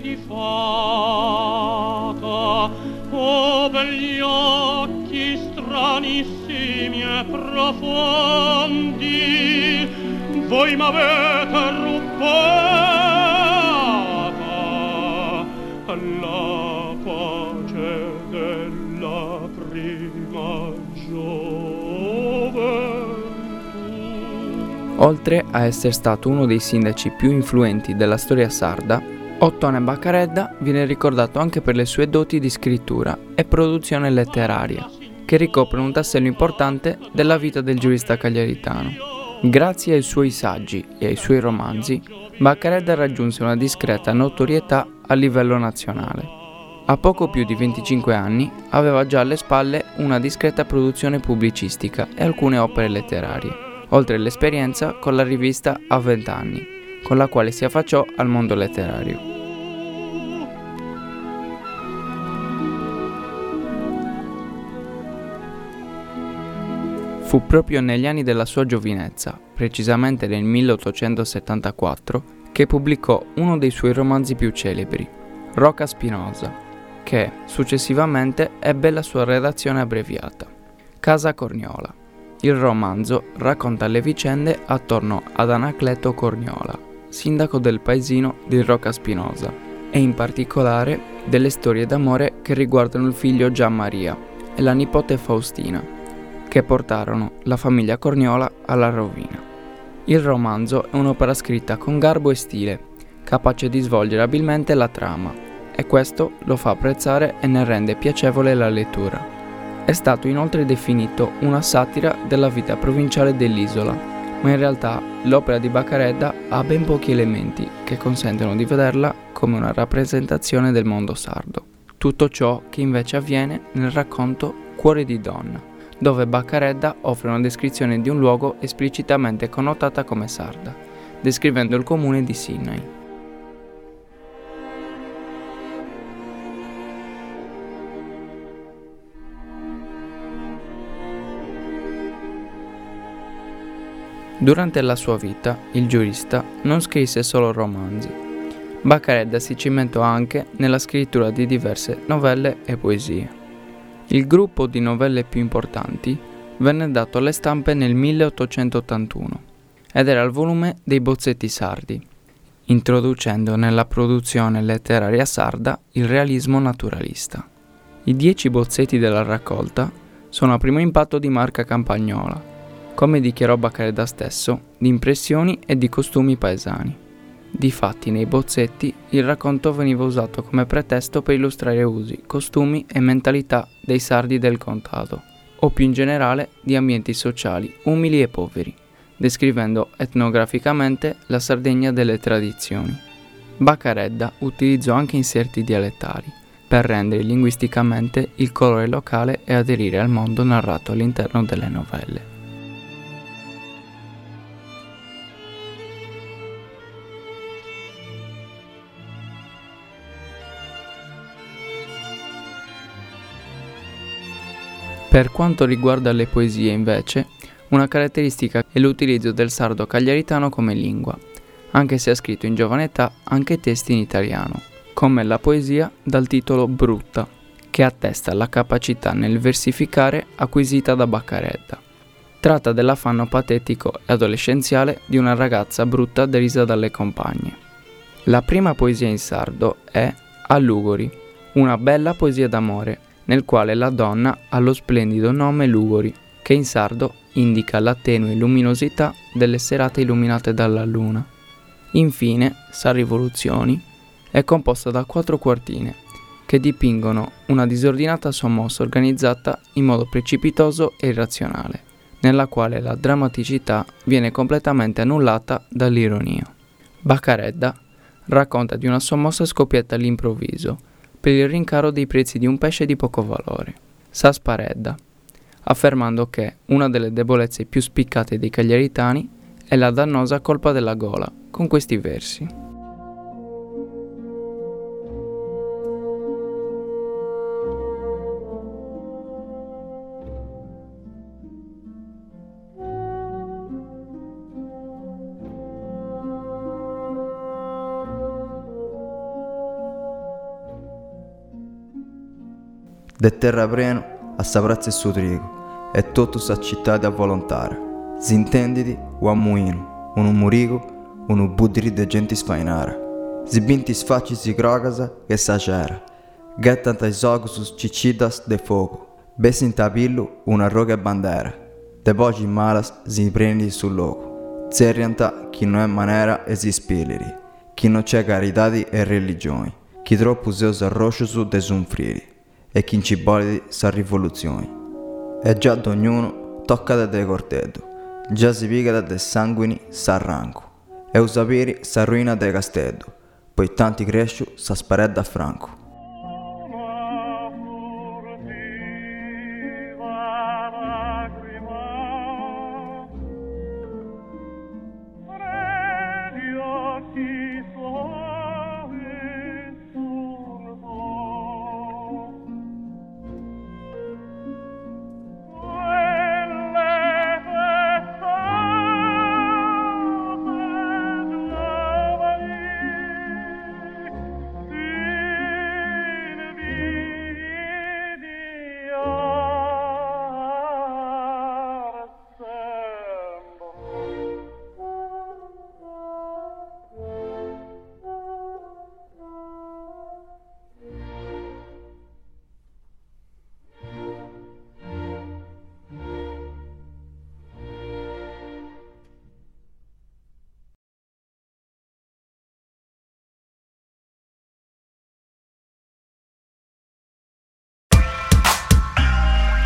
Di fata, oh begli occhi stranissimi e profondi, voi m'avete rubata la pace della prima gioventù. Oltre a essere stato uno dei sindaci più influenti della storia sarda, Ottone Baccaredda viene ricordato anche per le sue doti di scrittura e produzione letteraria, che ricoprono un tassello importante della vita del giurista cagliaritano. Grazie ai suoi saggi e ai suoi romanzi, Baccaredda raggiunse una discreta notorietà a livello nazionale. A poco più di 25 anni aveva già alle spalle una discreta produzione pubblicistica e alcune opere letterarie oltre l'esperienza con la rivista A 20 anni, con la quale si affacciò al mondo letterario. Fu proprio negli anni della sua giovinezza, precisamente nel 1874, che pubblicò uno dei suoi romanzi più celebri, Rocca Spinosa, che successivamente ebbe la sua redazione abbreviata, Casa Corniola. Il romanzo racconta le vicende attorno ad Anacleto Corniola, sindaco del paesino di Rocca Spinosa, e in particolare delle storie d'amore che riguardano il figlio Gian Maria e la nipote Faustina, che portarono la famiglia Corniola alla rovina. Il romanzo è un'opera scritta con garbo e stile, capace di svolgere abilmente la trama, e questo lo fa apprezzare e ne rende piacevole la lettura. È stato inoltre definito una satira della vita provinciale dell'isola, ma in realtà l'opera di Baccaredda ha ben pochi elementi che consentono di vederla come una rappresentazione del mondo sardo. Tutto ciò che invece avviene nel racconto Cuore di donna, dove Baccaredda offre una descrizione di un luogo esplicitamente connotata come sarda, descrivendo il comune di Sinai. Durante la sua vita, il giurista non scrisse solo romanzi. Baccaredda si cimentò anche nella scrittura di diverse novelle e poesie. Il gruppo di novelle più importanti venne dato alle stampe nel 1881 ed era il volume dei bozzetti sardi, introducendo nella produzione letteraria sarda il realismo naturalista. I dieci bozzetti della raccolta sono a primo impatto di marca campagnola, come dichiarò Baccaredda stesso, di impressioni e di costumi paesani. Difatti nei bozzetti il racconto veniva usato come pretesto per illustrare usi, costumi e mentalità dei sardi del contado, o più in generale di ambienti sociali umili e poveri, descrivendo etnograficamente la Sardegna delle tradizioni. Baccaredda utilizzò anche inserti dialettali, per rendere linguisticamente il colore locale e aderire al mondo narrato all'interno delle novelle. Per quanto riguarda le poesie, invece, una caratteristica è l'utilizzo del sardo cagliaritano come lingua, anche se ha scritto in giovane età anche testi in italiano, come la poesia dal titolo Brutta, che attesta la capacità nel versificare acquisita da Baccaredda. Tratta dell'affanno patetico e adolescenziale di una ragazza brutta derisa dalle compagne. La prima poesia in sardo è A Lugori, una bella poesia d'amore, nel quale la donna ha lo splendido nome Lugori, che in sardo indica la tenue luminosità delle serate illuminate dalla luna. Infine, Sa Rivoluzioni è composta da quattro quartine, che dipingono una disordinata sommossa organizzata in modo precipitoso e irrazionale, nella quale la drammaticità viene completamente annullata dall'ironia. Baccaredda racconta di una sommossa scoppietta all'improvviso per il rincaro dei prezzi di un pesce di poco valore. Sasparedda, affermando che una delle debolezze più spiccate dei cagliaritani è la dannosa colpa della gola, con questi versi. De terra preno, a saprezza il suo trigo, e tutto s'accittati a volontare. S'intenditi, o a muino, uno murico, uno buddiri de gente sfainare. Si binti sfacci si crocasa che sa c'era. Gettant ai soco sus ciccidas de fuoco. Besi in tapillo una roga e bandera. De poci malas si prendi sul loco. Zerrianta chi non è manera e si spilleri. Chi non c'è caritadi e religioni. Chi troppo seus arrocio su de sunfriri e chi inciboli sa rivoluzioni. E già ad ognuno tocca da de cortedo, già si piga da de sanguini s'arranco, e u sapere s'arruina de castedo, poi tanti cresciu sa sparedda franco.